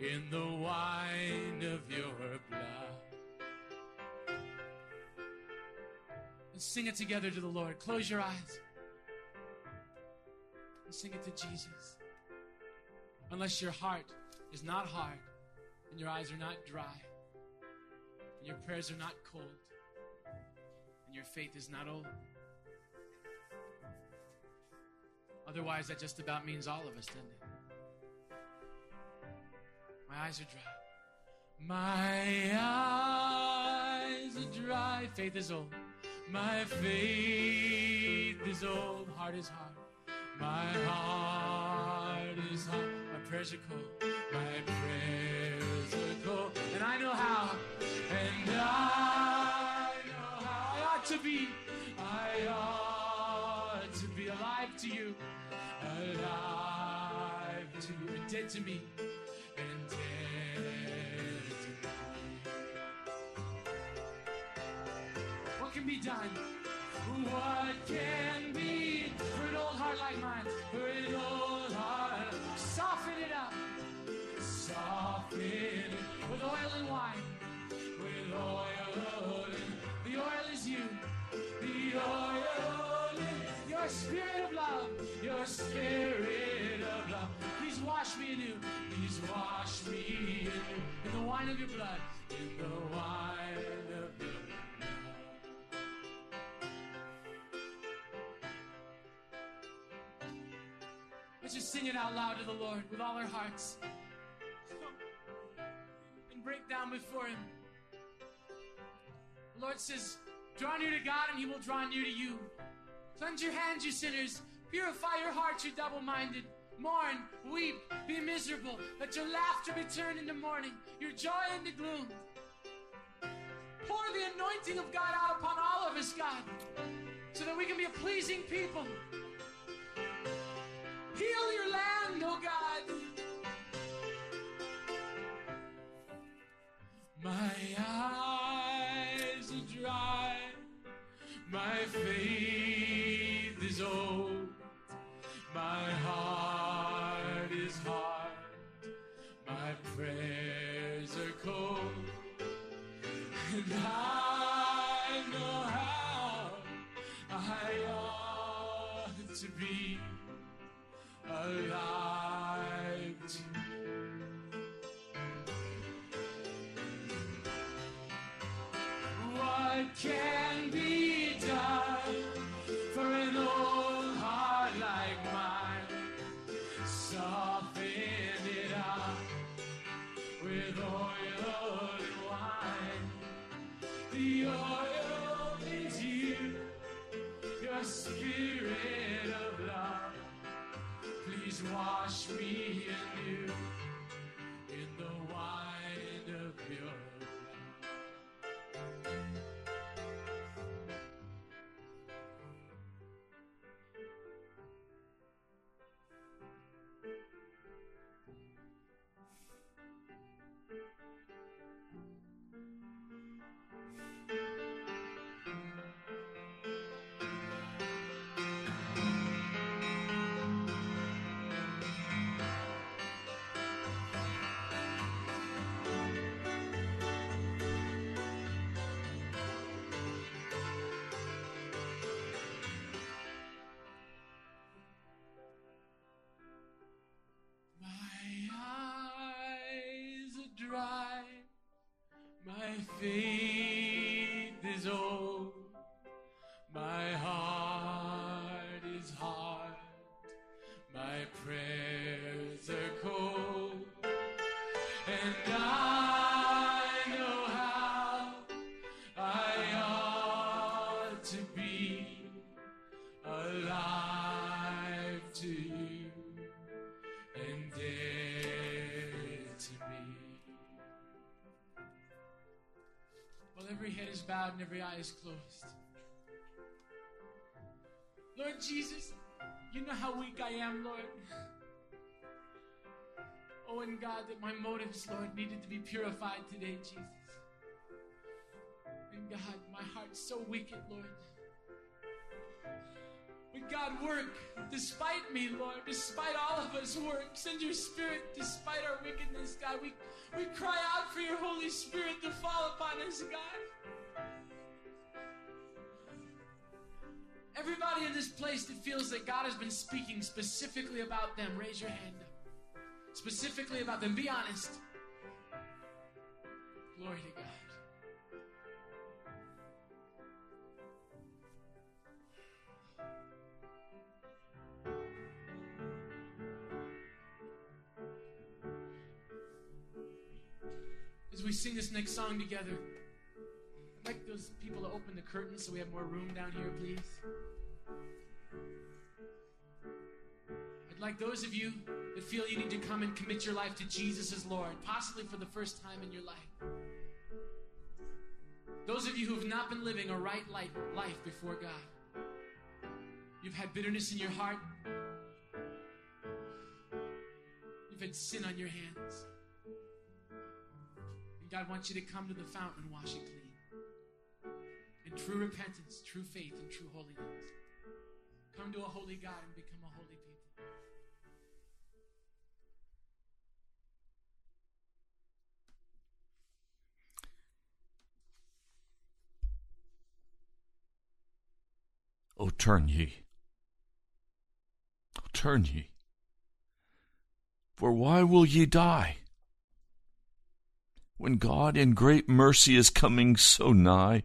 In the wine of your blood. Let's sing it together to the Lord. Close your eyes and sing it to Jesus. Unless your heart is not hard and your eyes are not dry and your prayers are not cold and your faith is not old. Otherwise, that just about means all of us, doesn't it? My eyes are dry. My eyes are dry. Faith is old. My faith is old. Heart is hard. My heart is hard. My prayers are cold. My prayers are cold. And I know how. And I know how I ought to be. I ought to be alive to you. Alive to you. And dead to me. Can be done? What can be? For an old heart like mine? For an old heart, soften it up, soften it. With oil and wine, with oil. And the oil is you, the oil is your spirit of love, your spirit of love. Please wash me anew, please wash me anew. In the wine of your blood, Let's just sing it out loud to the Lord with all our hearts. And break down before Him. The Lord says, Draw near to God, and He will draw near to you. Cleanse your hands, you sinners. Purify your hearts, you double minded. Mourn, weep, be miserable. Let your laughter be turned into mourning, your joy into gloom. Pour the anointing of God out upon all of us, God, so that we can be a pleasing people. Heal your land, oh God. My eyes are dry, my faith is old, my heart is hard, my prayers are cold, and I to What can faith is bowed and every eye is closed. Lord Jesus, you know how weak I am, Lord. Oh, and God, that my motives, Lord, needed to be purified today, Jesus. And God, my heart's so wicked, Lord. But God, work despite me, Lord, despite all of us, work. Send your spirit despite our wickedness, God. We, we cry out for your Holy Spirit to fall upon us, God. Everybody in this place that feels that God has been speaking specifically about them, raise your hand up. Specifically about them, be honest. Glory to God. As we sing this next song together, like those people to open the curtains so we have more room down here, please. I'd like those of you that feel you need to come and commit your life to Jesus as Lord, possibly for the first time in your life. Those of you who have not been living a right life before God, you've had bitterness in your heart, you've had sin on your hands. And God wants you to come to the fountain and wash it clean. In true repentance, true faith, and true holiness. Come to a holy God and become a holy people. O turn ye. O turn ye. For why will ye die? When God in great mercy is coming so nigh,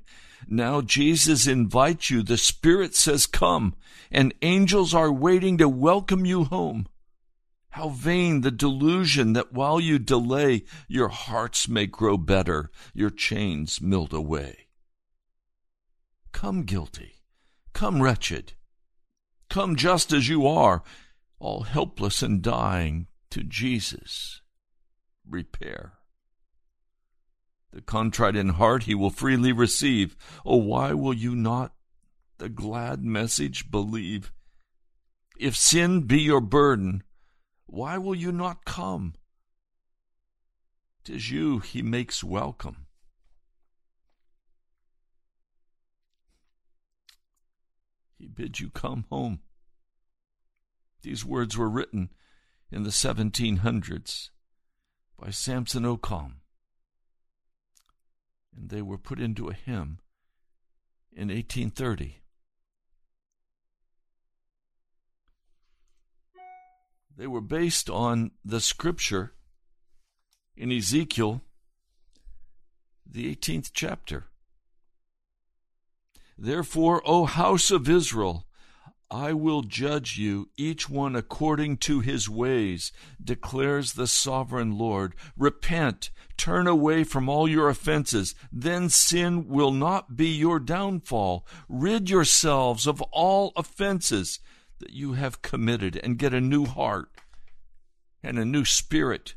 now Jesus invites you, the Spirit says, Come, and angels are waiting to welcome you home. How vain the delusion that while you delay, your hearts may grow better, your chains melt away. Come, guilty. Come, wretched. Come just as you are, all helpless and dying, to Jesus. Repair. The contrite in heart he will freely receive. Oh, why will you not the glad message believe? If sin be your burden, why will you not come? Tis you he makes welcome. He bids you come home. These words were written in the 1700s by Samson Occom, and they were put into a hymn in 1830. They were based on the scripture in Ezekiel, the 18th chapter. Therefore, O house of Israel, I will judge you, each one according to his ways, declares the sovereign Lord. Repent, turn away from all your offenses, then sin will not be your downfall. Rid yourselves of all offenses that you have committed, and get a new heart and a new spirit.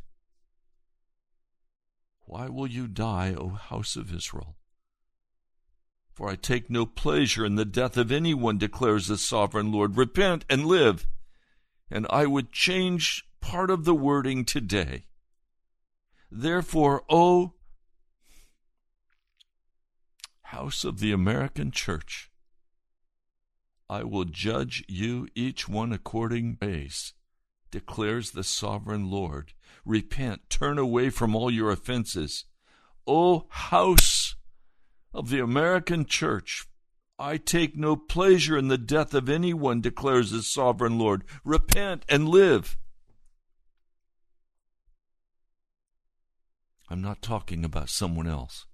Why will you die, O house of Israel? For I take no pleasure in the death of anyone, declares the sovereign Lord. Repent and live. And I would change part of the wording today. Therefore, O house of the American church, I will judge you each one according ways, declares the sovereign Lord. Repent, turn away from all your offenses. O house of the American church. I take no pleasure in the death of anyone, declares the sovereign Lord. Repent and live. I'm not talking about someone else.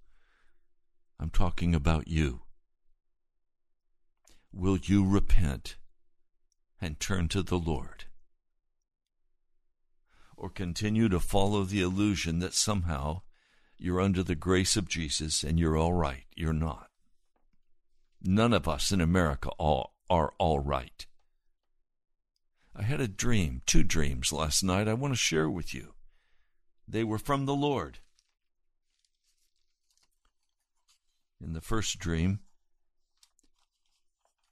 I'm talking about you. Will you repent and turn to the Lord? Or continue to follow the illusion that somehow you're under the grace of Jesus and you're all right? You're not. None of us in America all, are all right. I had a dream, two dreams last night I want to share with you. They were from the Lord. In the first dream,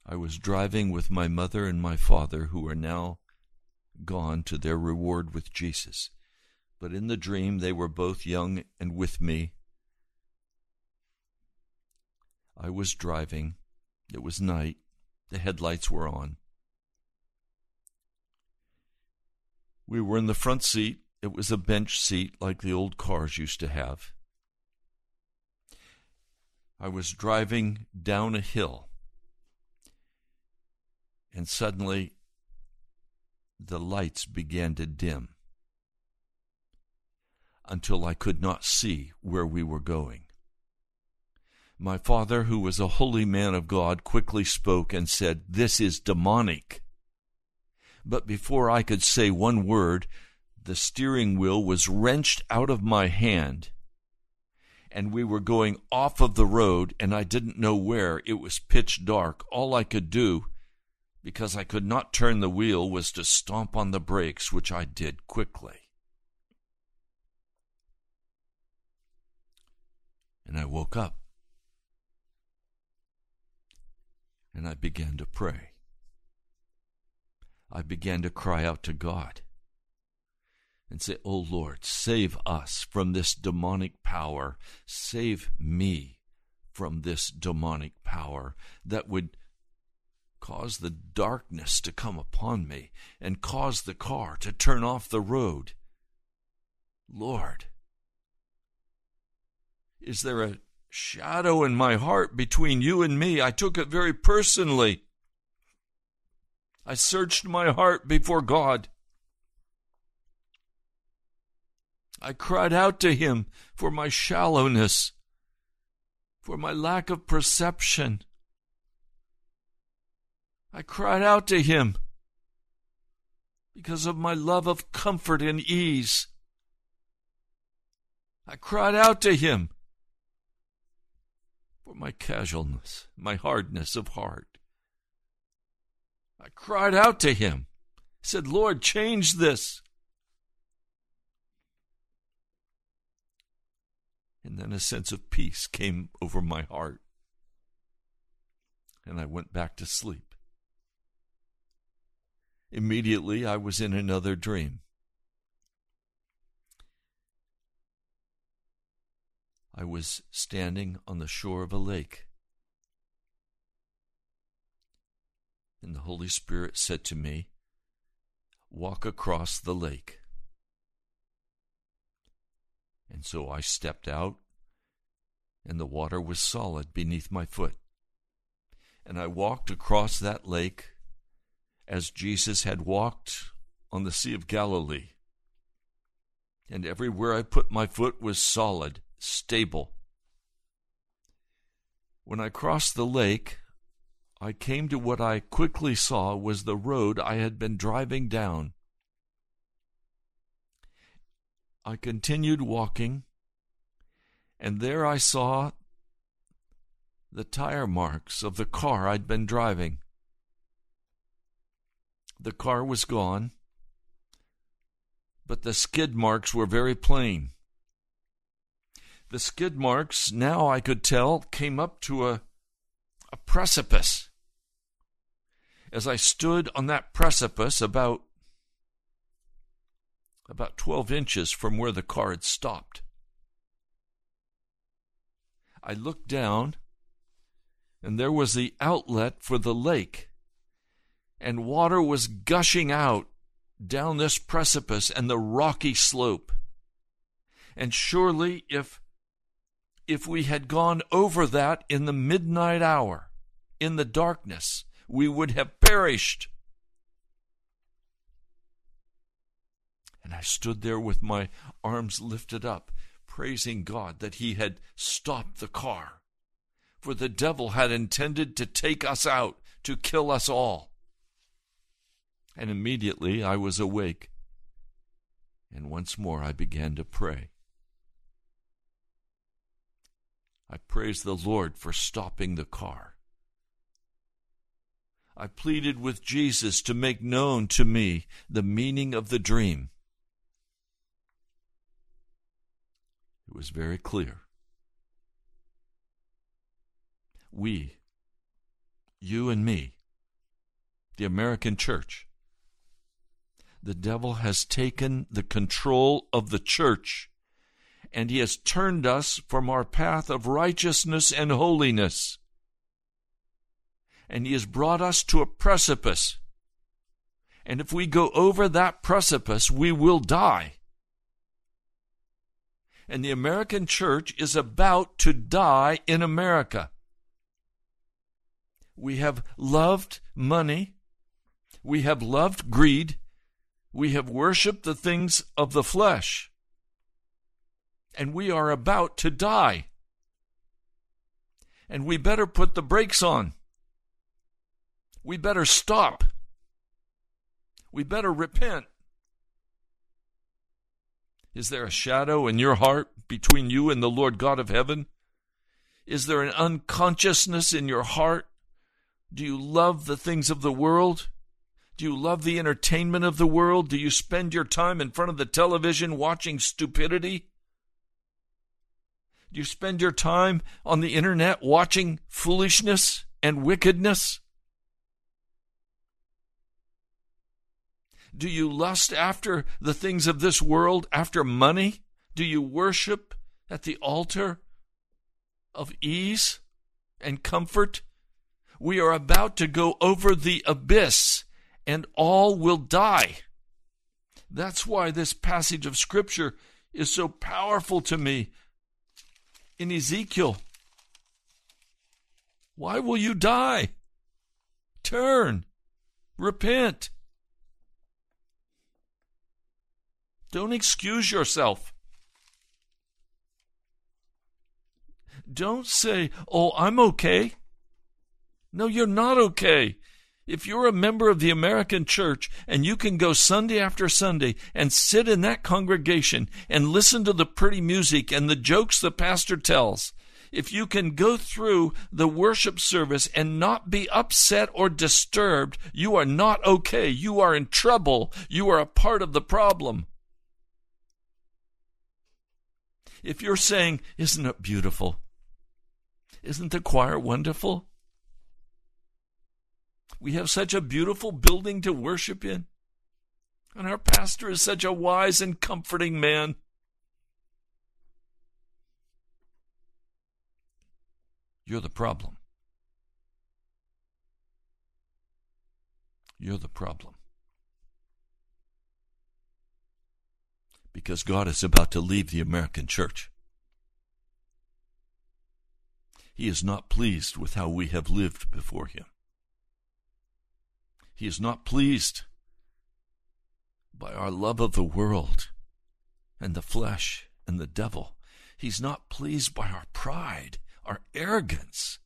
I was driving with my mother and my father, who are now gone to their reward with Jesus. But in the dream, they were both young and with me. I was driving. It was night. The headlights were on. We were in the front seat. It was a bench seat like the old cars used to have. I was driving down a hill, and suddenly the lights began to dim until I could not see where we were going. My father, who was a holy man of God, quickly spoke and said, This is demonic. But before I could say one word, the steering wheel was wrenched out of my hand and we were going off of the road and I didn't know where. It was pitch dark. All I could do, because I could not turn the wheel, was to stomp on the brakes, which I did quickly. And I woke up. And I began to pray. I began to cry out to God and say, Oh Lord, save us from this demonic power. Save me from this demonic power that would cause the darkness to come upon me and cause the car to turn off the road. Lord, is there a shadow in my heart between you and me? I took it very personally. I searched my heart before God. I cried out to him for my shallowness, for my lack of perception. I cried out to him because of my love of comfort and ease. I cried out to him my casualness, my hardness of heart. I cried out to him, said, Lord, change this. And then a sense of peace came over my heart. And I went back to sleep. Immediately, I was in another dream. I was standing on the shore of a lake. And the Holy Spirit said to me, Walk across the lake. And so I stepped out, and the water was solid beneath my foot. And I walked across that lake as Jesus had walked on the Sea of Galilee. And everywhere I put my foot was solid, stable. When I crossed the lake, I came to what I quickly saw was the road I had been driving down. I continued walking, and there I saw the tire marks of the car I'd been driving. The car was gone, but the skid marks were very plain. The skid marks, now I could tell, came up to a, a precipice. As I stood on that precipice, about about 12 inches from where the car had stopped. I looked down, and there was the outlet for the lake, and water was gushing out down this precipice and the rocky slope. And surely, if if we had gone over that in the midnight hour, in the darkness, we would have perished. And I stood there with my arms lifted up, praising God that He had stopped the car for the devil had intended to take us out, to kill us all. And immediately I was awake, and once more I began to pray. I praise the Lord for stopping the car. I pleaded with Jesus to make known to me the meaning of the dream. It was very clear. We, you and me, the American church, the devil has taken the control of the church and he has turned us from our path of righteousness and holiness. And he has brought us to a precipice. And if we go over that precipice, we will die. And the American church is about to die in America. We have loved money. We have loved greed. We have worshiped the things of the flesh and we are about to die. And we better put the brakes on. We better stop. We better repent. Is there a shadow in your heart between you and the Lord God of heaven? Is there an unconsciousness in your heart? Do you love the things of the world? Do you love the entertainment of the world? Do you spend your time in front of the television watching stupidity? Do you spend your time on the internet watching foolishness and wickedness? Do you lust after the things of this world, after money? Do you worship at the altar of ease and comfort? We are about to go over the abyss and all will die. That's why this passage of Scripture is so powerful to me in Ezekiel. Why will you die? Turn, repent. Don't excuse yourself. Don't say, Oh, I'm okay. No, you're not okay. If you're a member of the American church and you can go Sunday after Sunday and sit in that congregation and listen to the pretty music and the jokes the pastor tells, if you can go through the worship service and not be upset or disturbed, you are not okay. You are in trouble. You are a part of the problem. If you're saying, Isn't it beautiful? Isn't the choir wonderful? We have such a beautiful building to worship in. And our pastor is such a wise and comforting man. You're the problem. You're the problem. Because God is about to leave the American church. He is not pleased with how we have lived before Him. He is not pleased by our love of the world and the flesh and the devil. He's not pleased by our pride, our arrogance.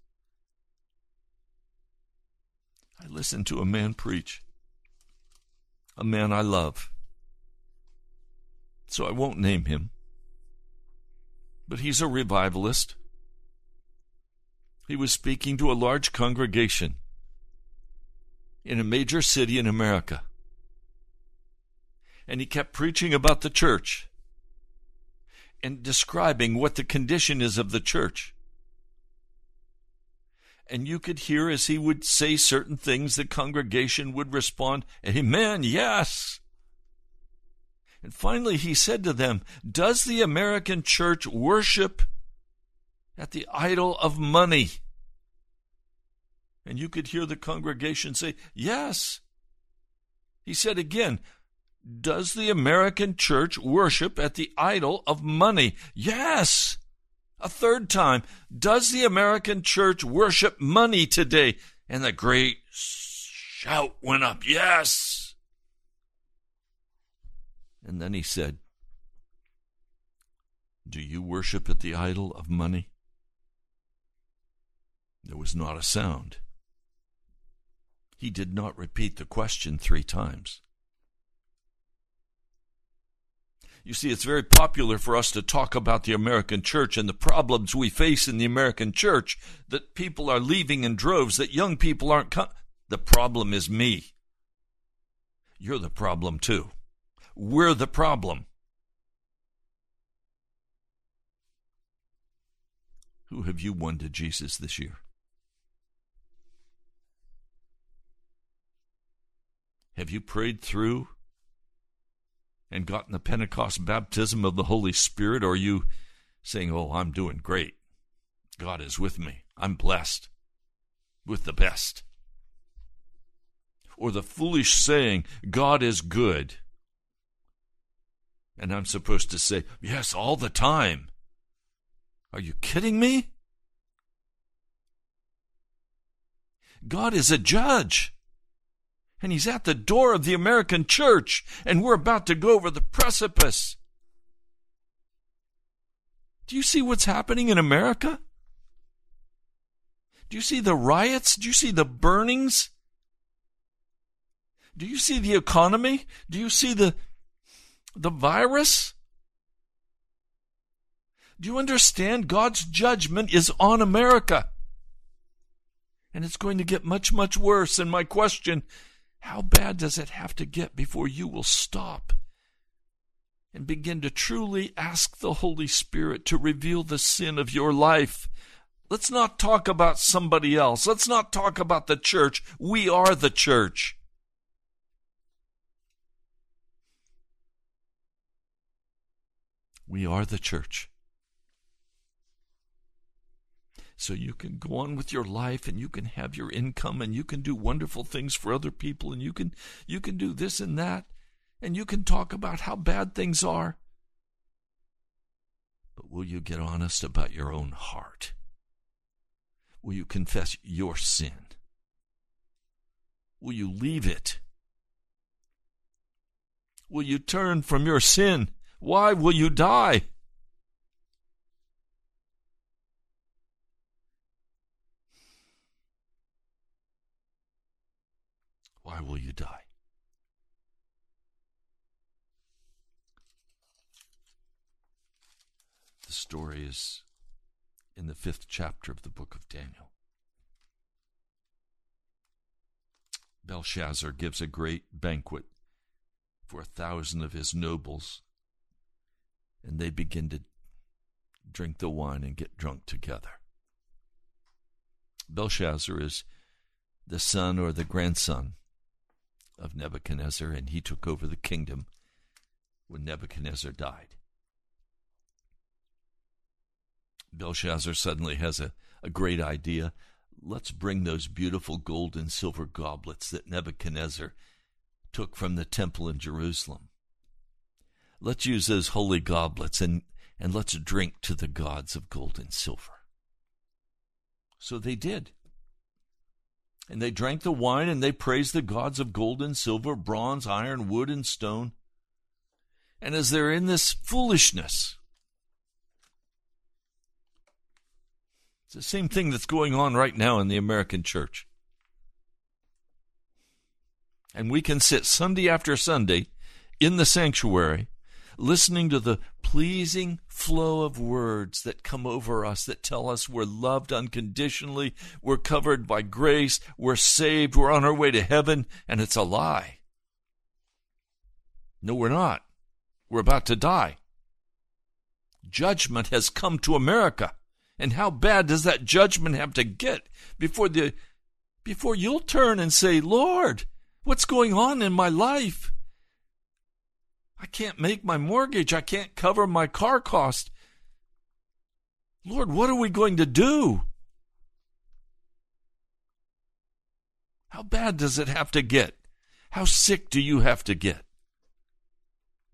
I listened to a man preach, a man I love. So I won't name him. But he's a revivalist. He was speaking to a large congregation in a major city in America. And he kept preaching about the church and describing what the condition is of the church. And you could hear as he would say certain things, the congregation would respond, Amen, yes. And finally he said to them, Does the American church worship at the idol of money? And you could hear the congregation say, Yes. He said again, Does the American church worship at the idol of money? Yes. A third time, Does the American church worship money today? And the great shout went up, Yes. And then he said, Do you worship at the idol of money? There was not a sound. He did not repeat the question three times. You see, it's very popular for us to talk about the American church and the problems we face in the American church that people are leaving in droves, that young people aren't coming. The problem is me. You're the problem too. We're the problem. Who have you won to Jesus this year? Have you prayed through and gotten the Pentecost baptism of the Holy Spirit? Or are you saying, Oh, I'm doing great? God is with me. I'm blessed with the best. Or the foolish saying, God is good. And I'm supposed to say, Yes, all the time. Are you kidding me? God is a judge and he's at the door of the American church, and we're about to go over the precipice. Do you see what's happening in America? Do you see the riots? Do you see the burnings? Do you see the economy? Do you see the the virus? Do you understand God's judgment is on America? And it's going to get much, much worse. And my question how bad does it have to get before you will stop and begin to truly ask the Holy Spirit to reveal the sin of your life? Let's not talk about somebody else. Let's not talk about the church. We are the church. We are the church. So you can go on with your life and you can have your income and you can do wonderful things for other people and you can you can do this and that and you can talk about how bad things are. But will you get honest about your own heart? Will you confess your sin? Will you leave it? Will you turn from your sin? Why will you die Why will you die? The story is in the fifth chapter of the book of Daniel. Belshazzar gives a great banquet for a thousand of his nobles, and they begin to drink the wine and get drunk together. Belshazzar is the son or the grandson of Nebuchadnezzar, and he took over the kingdom when Nebuchadnezzar died. Belshazzar suddenly has a, a great idea. Let's bring those beautiful gold and silver goblets that Nebuchadnezzar took from the temple in Jerusalem. Let's use those holy goblets and, and let's drink to the gods of gold and silver. So they did. And they drank the wine, and they praised the gods of gold and silver, bronze, iron, wood, and stone. And as they're in this foolishness, it's the same thing that's going on right now in the American church. And we can sit Sunday after Sunday in the sanctuary listening to the pleasing flow of words that come over us that tell us we're loved unconditionally, we're covered by grace, we're saved, we're on our way to heaven, and it's a lie. No, we're not. We're about to die. Judgment has come to America. And how bad does that judgment have to get before the before you'll turn and say, "Lord, what's going on in my life?" I can't make my mortgage. I can't cover my car cost. Lord, what are we going to do? How bad does it have to get? How sick do you have to get?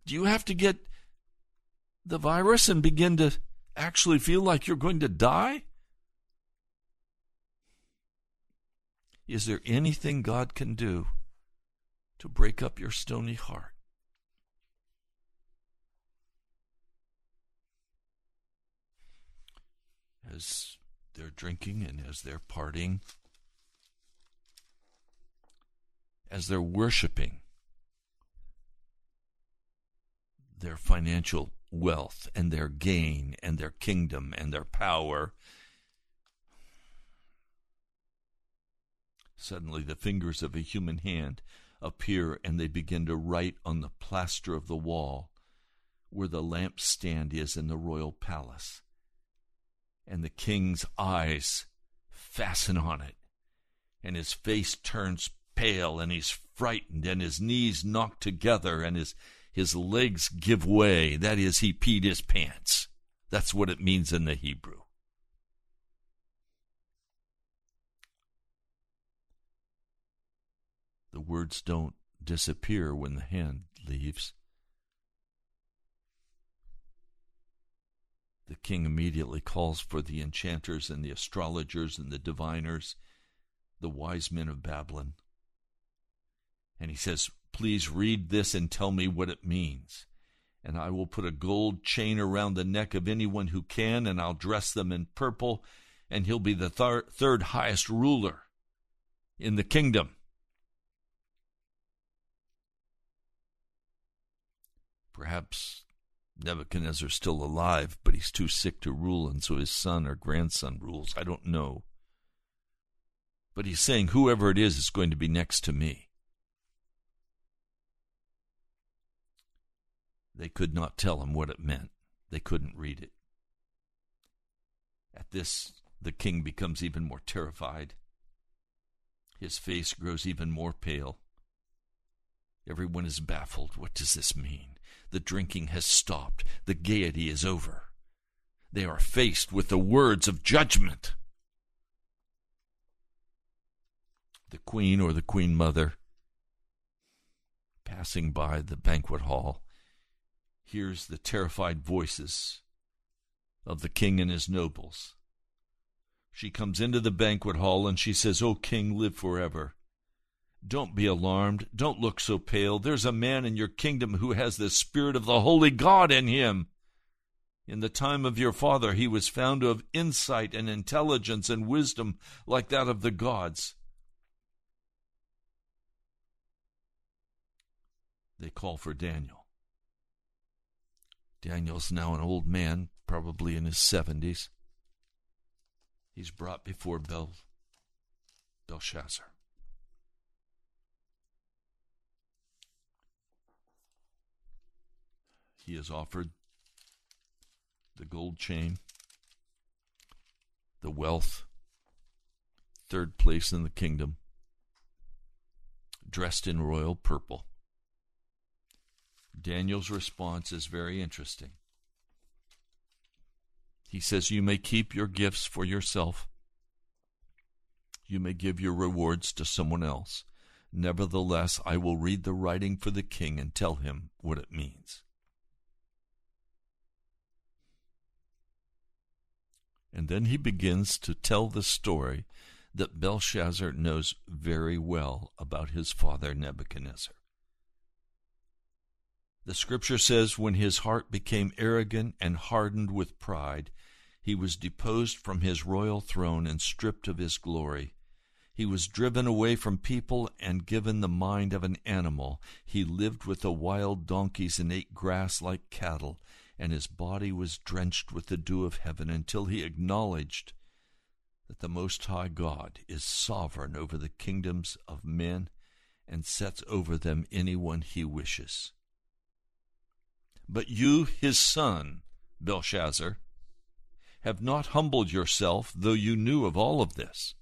Do you have to get the virus and begin to actually feel like you're going to die? Is there anything God can do to break up your stony heart? As they're drinking and as they're partying, as they're worshiping their financial wealth and their gain and their kingdom and their power. Suddenly, the fingers of a human hand appear and they begin to write on the plaster of the wall where the lampstand is in the royal palace. And the king's eyes fasten on it, and his face turns pale, and he's frightened, and his knees knock together, and his his legs give way. That is, he peed his pants. That's what it means in the Hebrew. The words don't disappear when the hand leaves. The king immediately calls for the enchanters and the astrologers and the diviners, the wise men of Babylon. And he says, Please read this and tell me what it means. And I will put a gold chain around the neck of anyone who can, and I'll dress them in purple, and he'll be the thir- third highest ruler in the kingdom. Perhaps Nebuchadnezzar's still alive, but he's too sick to rule, and so his son or grandson rules. I don't know. But he's saying, whoever it is is going to be next to me. They could not tell him what it meant. They couldn't read it. At this, the king becomes even more terrified. His face grows even more pale. Everyone is baffled. What does this mean? The drinking has stopped. The gaiety is over. They are faced with the words of judgment. The queen or the queen mother, passing by the banquet hall, hears the terrified voices of the king and his nobles. She comes into the banquet hall and she says, O king, live forever. Don't be alarmed. Don't look so pale. There's a man in your kingdom who has the spirit of the holy God in him. In the time of your father, he was found to have insight and intelligence and wisdom like that of the gods. They call for Daniel. Daniel's now an old man, probably in his 70s. He's brought before Bel- Belshazzar. He has offered the gold chain, the wealth, third place in the kingdom, dressed in royal purple. Daniel's response is very interesting. He says, You may keep your gifts for yourself. You may give your rewards to someone else. Nevertheless, I will read the writing for the king and tell him what it means. And then he begins to tell the story that Belshazzar knows very well about his father Nebuchadnezzar. The scripture says, When his heart became arrogant and hardened with pride, he was deposed from his royal throne and stripped of his glory. He was driven away from people and given the mind of an animal. He lived with the wild donkeys and ate grass like cattle, and his body was drenched with the dew of heaven until he acknowledged that the Most High God is sovereign over the kingdoms of men and sets over them anyone he wishes. But you, his son, Belshazzar, have not humbled yourself, though you knew of all of this.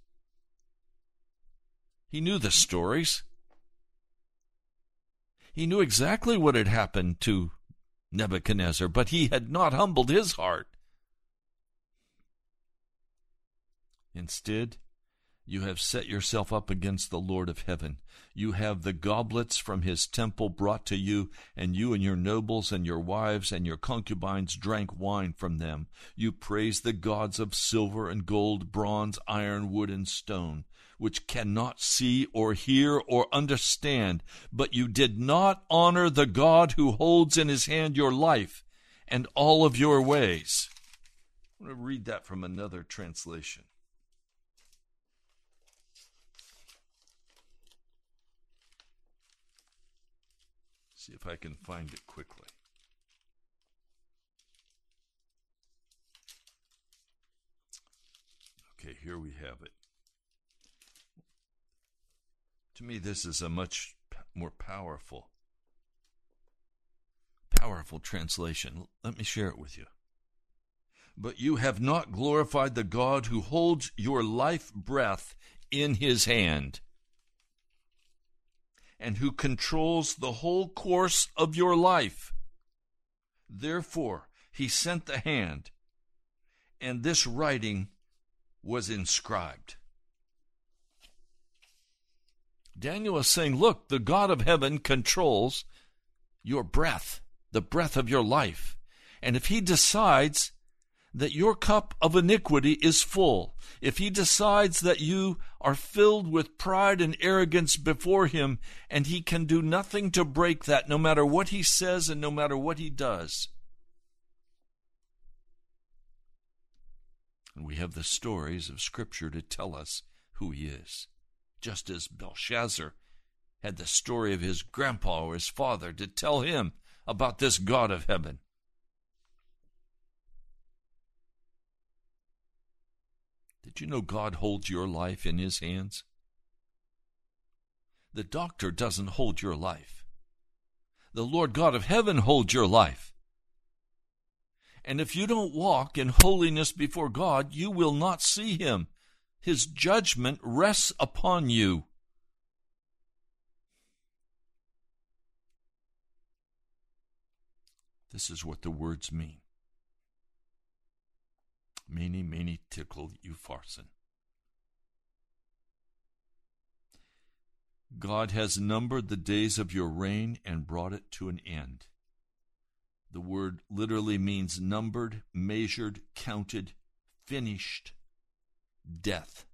He knew the stories. He knew exactly what had happened to Nebuchadnezzar, but he had not humbled his heart. Instead, you have set yourself up against the Lord of heaven. You have the goblets from his temple brought to you, and you and your nobles and your wives and your concubines drank wine from them. You praised the gods of silver and gold, bronze, iron, wood, and stone, which cannot see or hear or understand, but you did not honor the God who holds in his hand your life and all of your ways. I want to read that from another translation. See if I can find it quickly. Okay, here we have it. To me, this is a much more powerful, powerful translation. Let me share it with you. But you have not glorified the God who holds your life breath in his hand and who controls the whole course of your life. Therefore, he sent the hand, and this writing was inscribed. Daniel is saying, Look, the God of heaven controls your breath, the breath of your life. And if he decides that your cup of iniquity is full, if he decides that you are filled with pride and arrogance before him, and he can do nothing to break that, no matter what he says and no matter what he does. And we have the stories of Scripture to tell us who he is just as Belshazzar had the story of his grandpa or his father to tell him about this God of heaven. Did you know God holds your life in his hands? The doctor doesn't hold your life. The Lord God of heaven holds your life. And if you don't walk in holiness before God, you will not see him his judgment rests upon you. This is what the words mean. Many, many tickle you farson. God has numbered the days of your reign and brought it to an end. The word literally means numbered, measured, counted, finished death.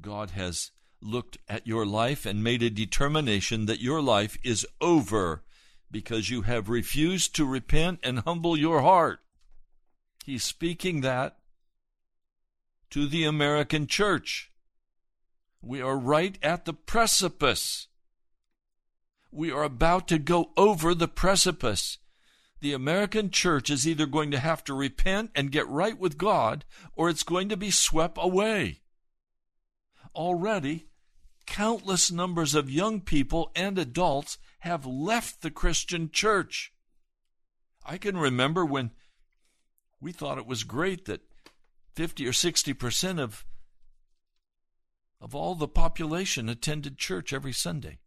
God has looked at your life and made a determination that your life is over because you have refused to repent and humble your heart. He's speaking that to the American church. We are right at the precipice. We are about to go over the precipice the American church is either going to have to repent and get right with God or it's going to be swept away. Already, countless numbers of young people and adults have left the Christian church. I can remember when we thought it was great that 50 or 60 percent of of all the population attended church every Sunday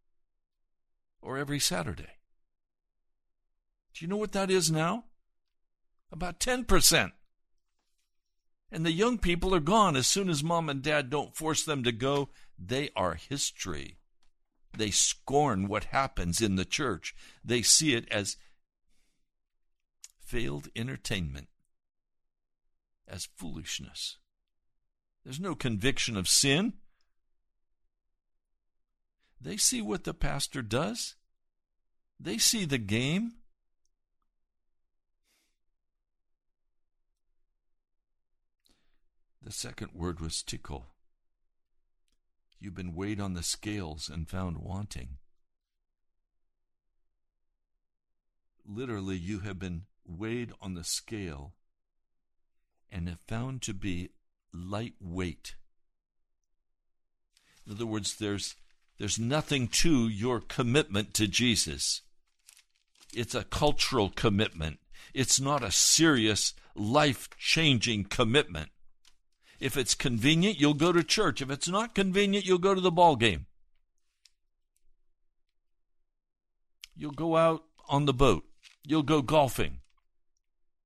or every Saturday. Do you know what that is now? About 10%. And the young people are gone as soon as mom and dad don't force them to go. They are history. They scorn what happens in the church. They see it as failed entertainment, as foolishness. There's no conviction of sin. They see what the pastor does, they see the game. The second word was tekel. You've been weighed on the scales and found wanting. Literally, you have been weighed on the scale and have found to be lightweight. In other words, there's there's nothing to your commitment to Jesus. It's a cultural commitment. It's not a serious, life changing commitment. If it's convenient, you'll go to church. If it's not convenient, you'll go to the ball game. You'll go out on the boat. You'll go golfing.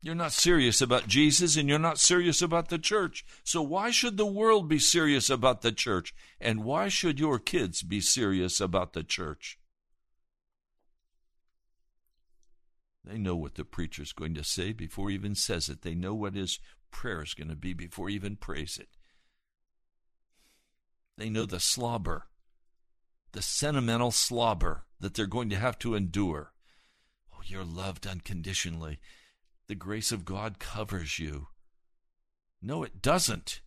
You're not serious about Jesus and you're not serious about the church. So why should the world be serious about the church? And why should your kids be serious about the church? They know what the preacher's going to say before he even says it. They know what his prayer is going to be before he even prays it. They know the slobber, the sentimental slobber that they're going to have to endure. Oh, you're loved unconditionally. the grace of God covers you. No, it doesn't.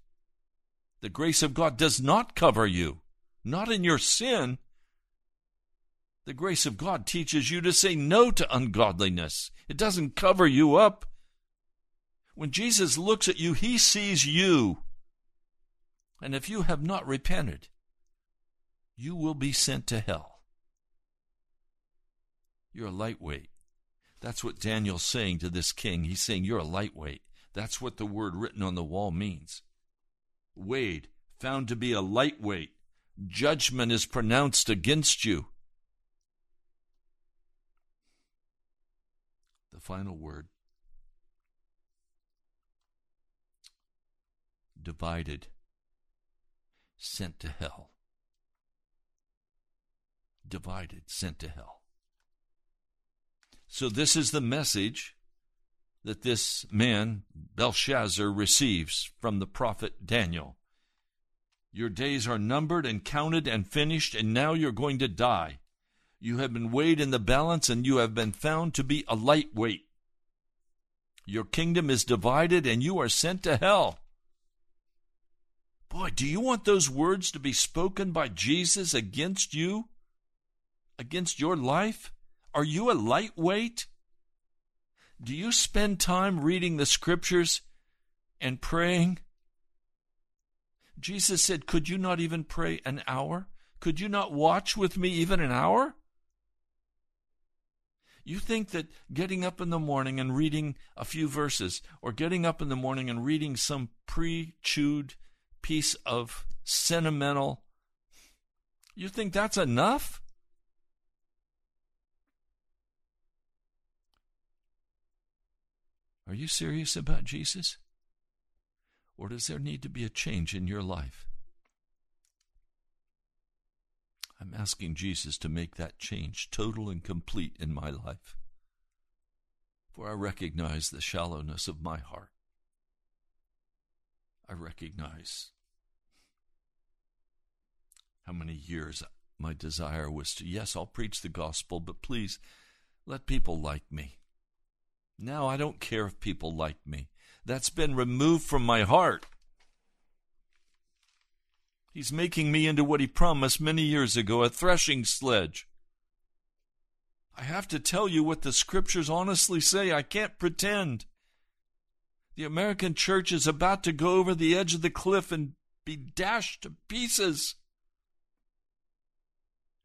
The grace of God does not cover you, not in your sin. The grace of God teaches you to say no to ungodliness. It doesn't cover you up. When Jesus looks at you, he sees you. And if you have not repented, you will be sent to hell. You're a lightweight. That's what Daniel's saying to this king. He's saying, You're a lightweight. That's what the word written on the wall means. Weighed, found to be a lightweight. Judgment is pronounced against you. The final word divided, sent to hell. Divided, sent to hell. So, this is the message that this man, Belshazzar, receives from the prophet Daniel. Your days are numbered and counted and finished, and now you're going to die. You have been weighed in the balance, and you have been found to be a lightweight. Your kingdom is divided, and you are sent to hell. Boy, do you want those words to be spoken by Jesus against you? Against your life? Are you a lightweight? Do you spend time reading the scriptures and praying? Jesus said, Could you not even pray an hour? Could you not watch with me even an hour? You think that getting up in the morning and reading a few verses, or getting up in the morning and reading some pre chewed piece of sentimental, you think that's enough? Are you serious about Jesus? Or does there need to be a change in your life? I'm asking Jesus to make that change total and complete in my life. For I recognize the shallowness of my heart. I recognize how many years my desire was to, yes, I'll preach the gospel, but please let people like me. Now I don't care if people like me. That's been removed from my heart. He's making me into what he promised many years ago a threshing sledge. I have to tell you what the scriptures honestly say. I can't pretend. The American church is about to go over the edge of the cliff and be dashed to pieces.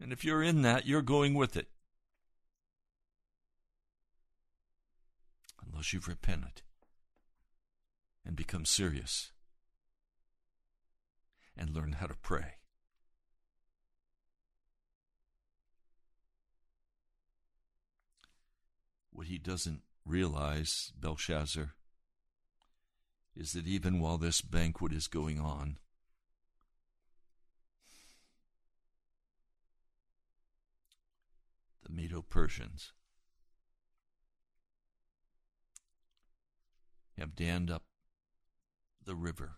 And if you're in that, you're going with it. Unless you've repented and become serious and learn how to pray. What he doesn't realize, Belshazzar, is that even while this banquet is going on, the Medo Persians have dammed up the river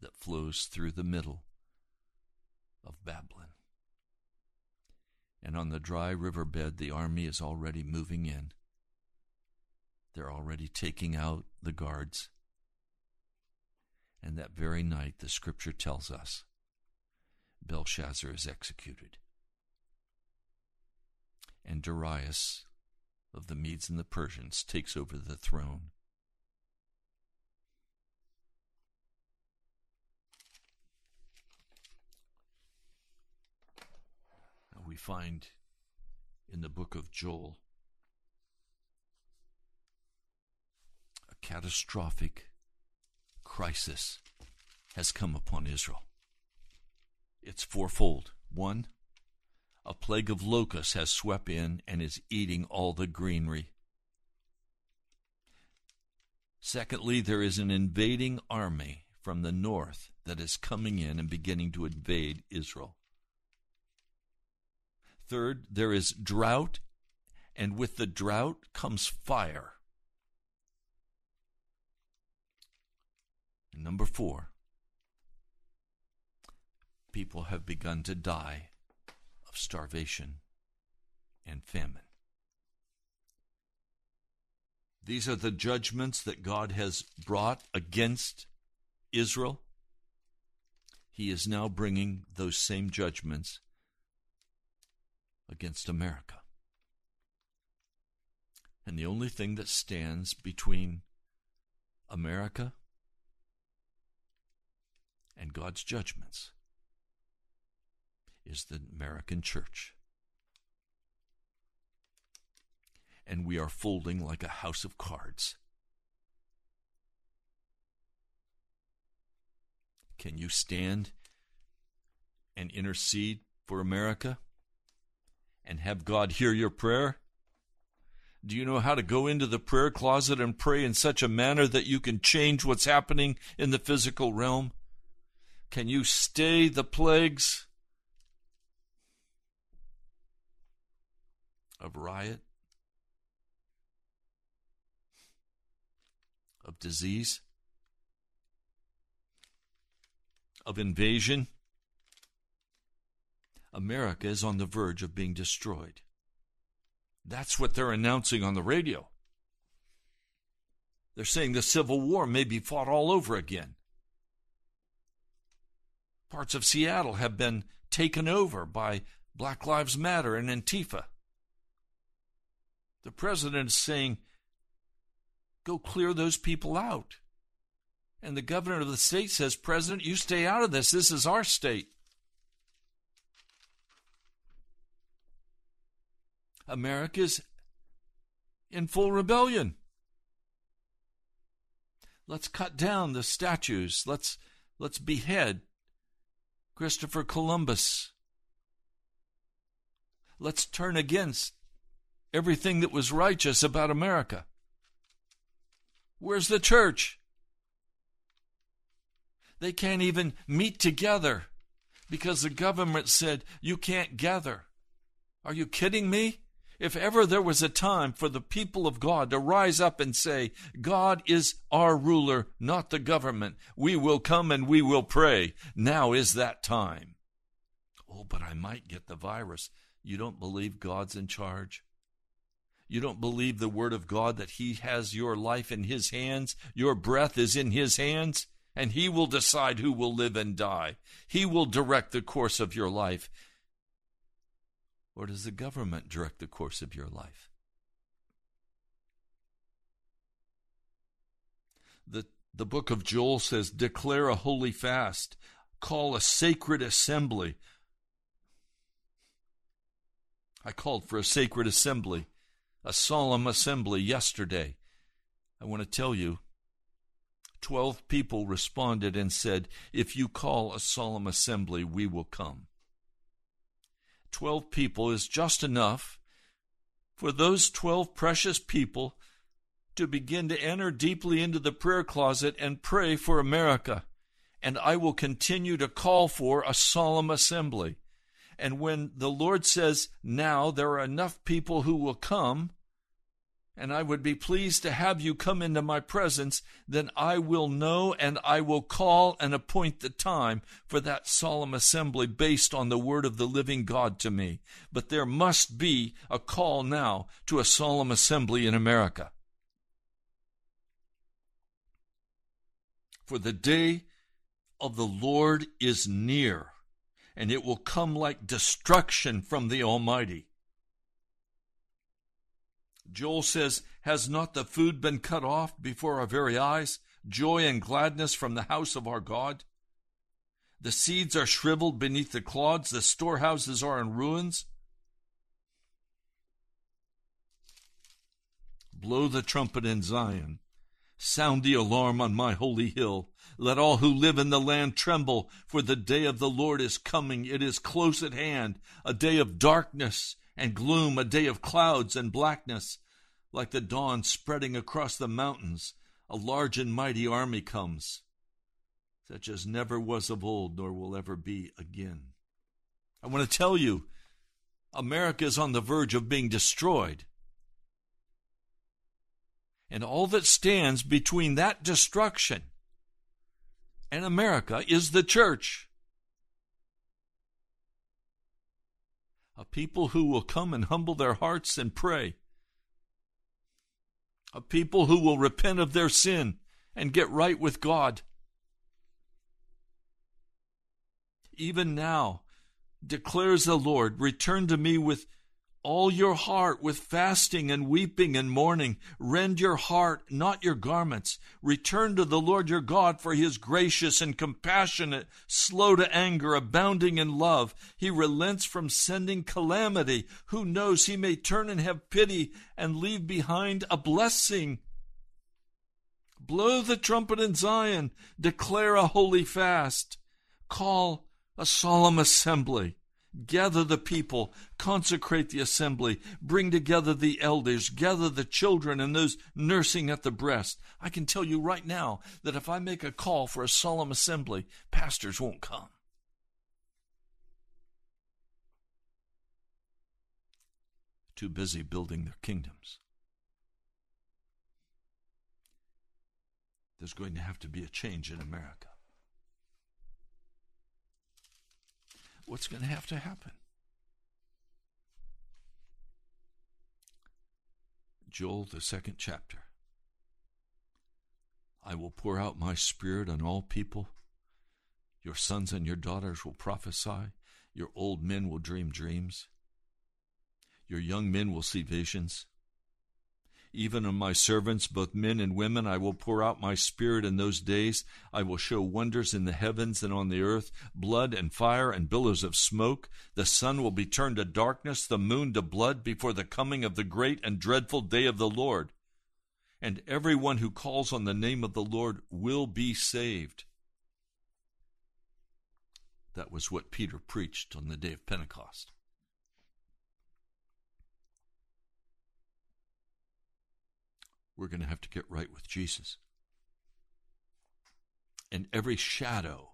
that flows through the middle of Babylon. And on the dry riverbed, the army is already moving in. They're already taking out the guards. And that very night, the scripture tells us Belshazzar is executed. And Darius of the Medes and the Persians takes over the throne. we find in the book of Joel a catastrophic crisis has come upon Israel. It's fourfold. One, a plague of locusts has swept in and is eating all the greenery. Secondly, there is an invading army from the north that is coming in and beginning to invade Israel. Third, there is drought, and with the drought comes fire. Number four, people have begun to die of starvation and famine. These are the judgments that God has brought against Israel. He is now bringing those same judgments against America. And the only thing that stands between America and God's judgments is the American church. And we are folding like a house of cards. Can you stand and intercede for America and have God hear your prayer? Do you know how to go into the prayer closet and pray in such a manner that you can change what's happening in the physical realm? Can you stay the plagues of riot, of disease, of invasion? America is on the verge of being destroyed. That's what they're announcing on the radio. They're saying the Civil War may be fought all over again. Parts of Seattle have been taken over by Black Lives Matter and Antifa. The president is saying, go clear those people out. And the governor of the state says, President, you stay out of this. This is our state. America's in full rebellion. Let's cut down the statues. Let's let's behead Christopher Columbus. Let's turn against everything that was righteous about America. Where's the church? They can't even meet together because the government said you can't gather. Are you kidding me? If ever there was a time for the people of God to rise up and say, God is our ruler, not the government, we will come and we will pray, now is that time. Oh, but I might get the virus. You don't believe God's in charge? You don't believe the word of God that He has your life in His hands? Your breath is in His hands? And He will decide who will live and die. He will direct the course of your life. Or does the government direct the course of your life? The, the book of Joel says, Declare a holy fast, call a sacred assembly. I called for a sacred assembly, a solemn assembly yesterday. I want to tell you, 12 people responded and said, If you call a solemn assembly, we will come. 12 people is just enough for those 12 precious people to begin to enter deeply into the prayer closet and pray for America. And I will continue to call for a solemn assembly. And when the Lord says, now there are enough people who will come, and I would be pleased to have you come into my presence, then I will know and I will call and appoint the time for that solemn assembly based on the word of the living God to me. But there must be a call now to a solemn assembly in America. For the day of the Lord is near, and it will come like destruction from the Almighty. Joel says, Has not the food been cut off before our very eyes? Joy and gladness from the house of our God? The seeds are shriveled beneath the clods, the storehouses are in ruins. Blow the trumpet in Zion. Sound the alarm on my holy hill. Let all who live in the land tremble, for the day of the Lord is coming. It is close at hand, a day of darkness and gloom, a day of clouds and blackness. Like the dawn spreading across the mountains, a large and mighty army comes, such as never was of old, nor will ever be again. I want to tell you, America is on the verge of being destroyed. And all that stands between that destruction and America is the church. People who will come and humble their hearts and pray. A people who will repent of their sin and get right with God. Even now, declares the Lord, return to me with all your heart with fasting and weeping and mourning. Rend your heart, not your garments. Return to the Lord your God, for he is gracious and compassionate, slow to anger, abounding in love. He relents from sending calamity. Who knows he may turn and have pity and leave behind a blessing. Blow the trumpet in Zion, declare a holy fast, call a solemn assembly Gather the people, consecrate the assembly, bring together the elders, gather the children and those nursing at the breast. I can tell you right now that if I make a call for a solemn assembly, pastors won't come. Too busy building their kingdoms. There's going to have to be a change in America. What's going to have to happen. Joel, the second chapter. I will pour out my spirit on all people. Your sons and your daughters will prophesy. Your old men will dream dreams. Your young men will see visions. Even on my servants, both men and women, I will pour out my spirit in those days. I will show wonders in the heavens and on the earth, blood and fire and billows of smoke. The sun will be turned to darkness, the moon to blood before the coming of the great and dreadful day of the Lord. And everyone who calls on the name of the Lord will be saved. That was what Peter preached on the day of Pentecost. We're going to have to get right with Jesus. And every shadow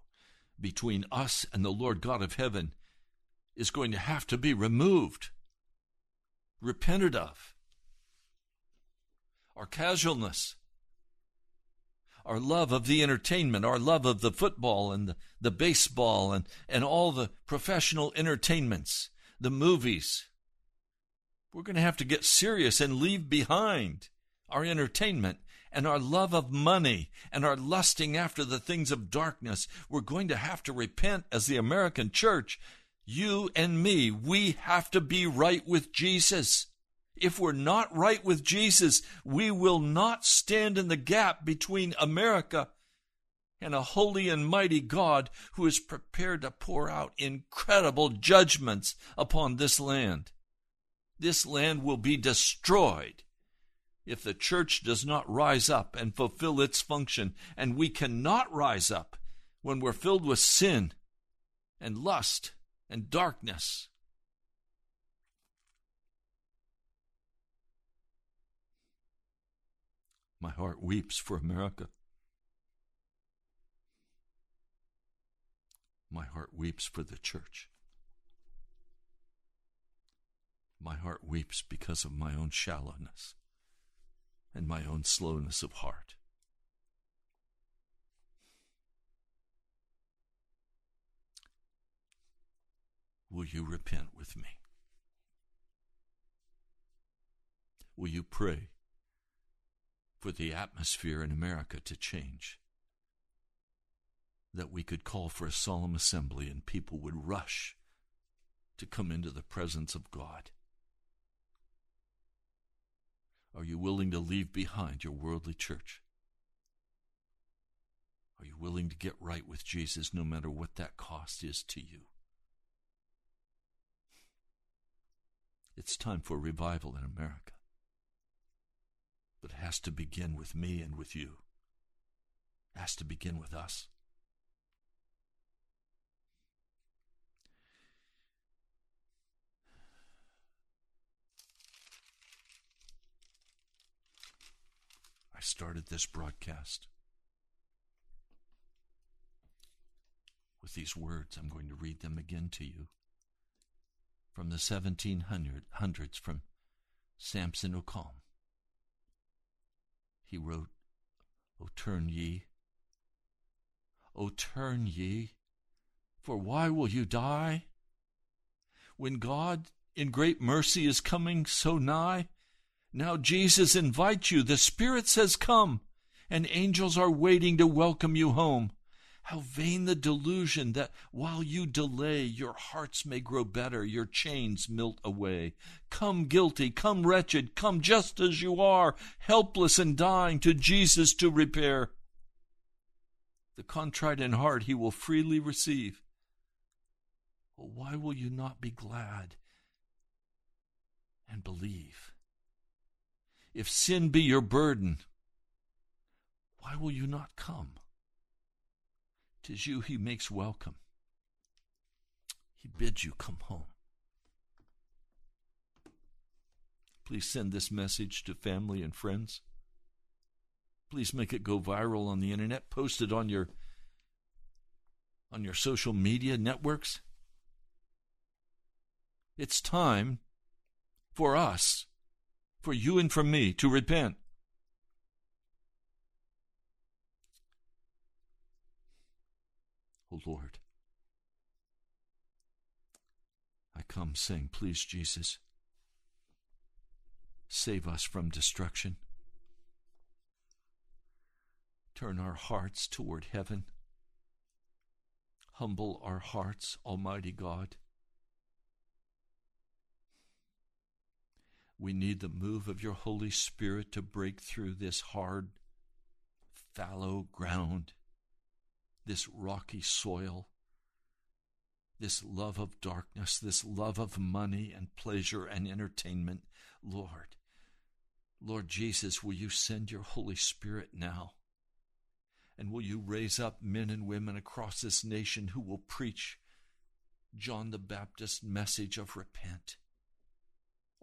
between us and the Lord God of heaven is going to have to be removed, repented of. Our casualness, our love of the entertainment, our love of the football and the, the baseball and, and all the professional entertainments, the movies. We're going to have to get serious and leave behind our entertainment, and our love of money and our lusting after the things of darkness, we're going to have to repent as the American church. You and me, we have to be right with Jesus. If we're not right with Jesus, we will not stand in the gap between America and a holy and mighty God who is prepared to pour out incredible judgments upon this land. This land will be destroyed if the church does not rise up and fulfill its function, and we cannot rise up when we're filled with sin and lust and darkness. My heart weeps for America. My heart weeps for the church. My heart weeps because of my own shallowness and my own slowness of heart. Will you repent with me? Will you pray for the atmosphere in America to change? That we could call for a solemn assembly and people would rush to come into the presence of God. Are you willing to leave behind your worldly church? Are you willing to get right with Jesus no matter what that cost is to you? It's time for revival in America. But it has to begin with me and with you. It has to begin with us. Started this broadcast with these words. I'm going to read them again to you from the 1700s from Samson Occom. He wrote, O turn ye, O turn ye, for why will you die? When God in great mercy is coming so nigh, Now Jesus invites you. The Spirit says, Come, and angels are waiting to welcome you home. How vain the delusion that while you delay, your hearts may grow better, your chains melt away. Come guilty, come wretched, come just as you are, helpless and dying, to Jesus to repair. The contrite in heart he will freely receive. Well, why will you not be glad and believe? If sin be your burden, why will you not come? Tis you he makes welcome. He bids you come home. Please send this message to family and friends. Please make it go viral on the internet. Post it on your on your social media networks. It's time for us, for you and for me, to repent. Oh Lord, I come saying, Please, Jesus, save us from destruction. Turn our hearts toward heaven. Humble our hearts, Almighty God. We need the move of your Holy Spirit to break through this hard, fallow ground this rocky soil, this love of darkness, this love of money and pleasure and entertainment. Lord, Lord Jesus, will you send your Holy Spirit now? And will you raise up men and women across this nation who will preach John the Baptist's message of repent?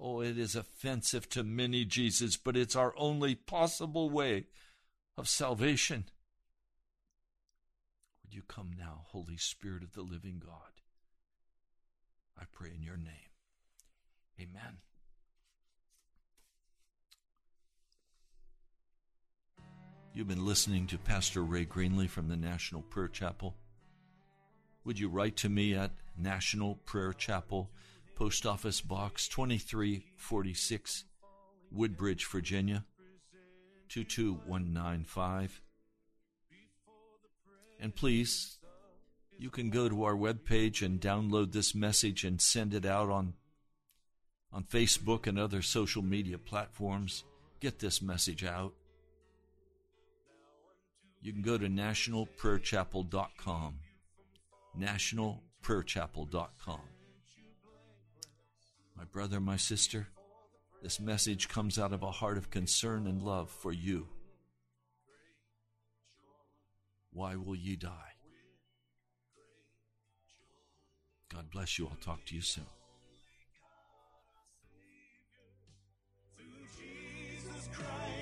Oh, it is offensive to many, Jesus, but it's our only possible way of salvation. Would you come now, Holy Spirit of the living God? I pray in your name. Amen. You've been listening to Pastor Ray Greenley from the National Prayer Chapel. Would you write to me at National Prayer Chapel, Post Office Box 2346, Woodbridge, Virginia 22195. And please, you can go to our webpage and download this message and send it out on, on Facebook and other social media platforms. Get this message out. You can go to nationalprayerchapel.com. Nationalprayerchapel.com. My brother, my sister, this message comes out of a heart of concern and love for you. Why will ye die? God bless you. I'll talk to you soon. Christ,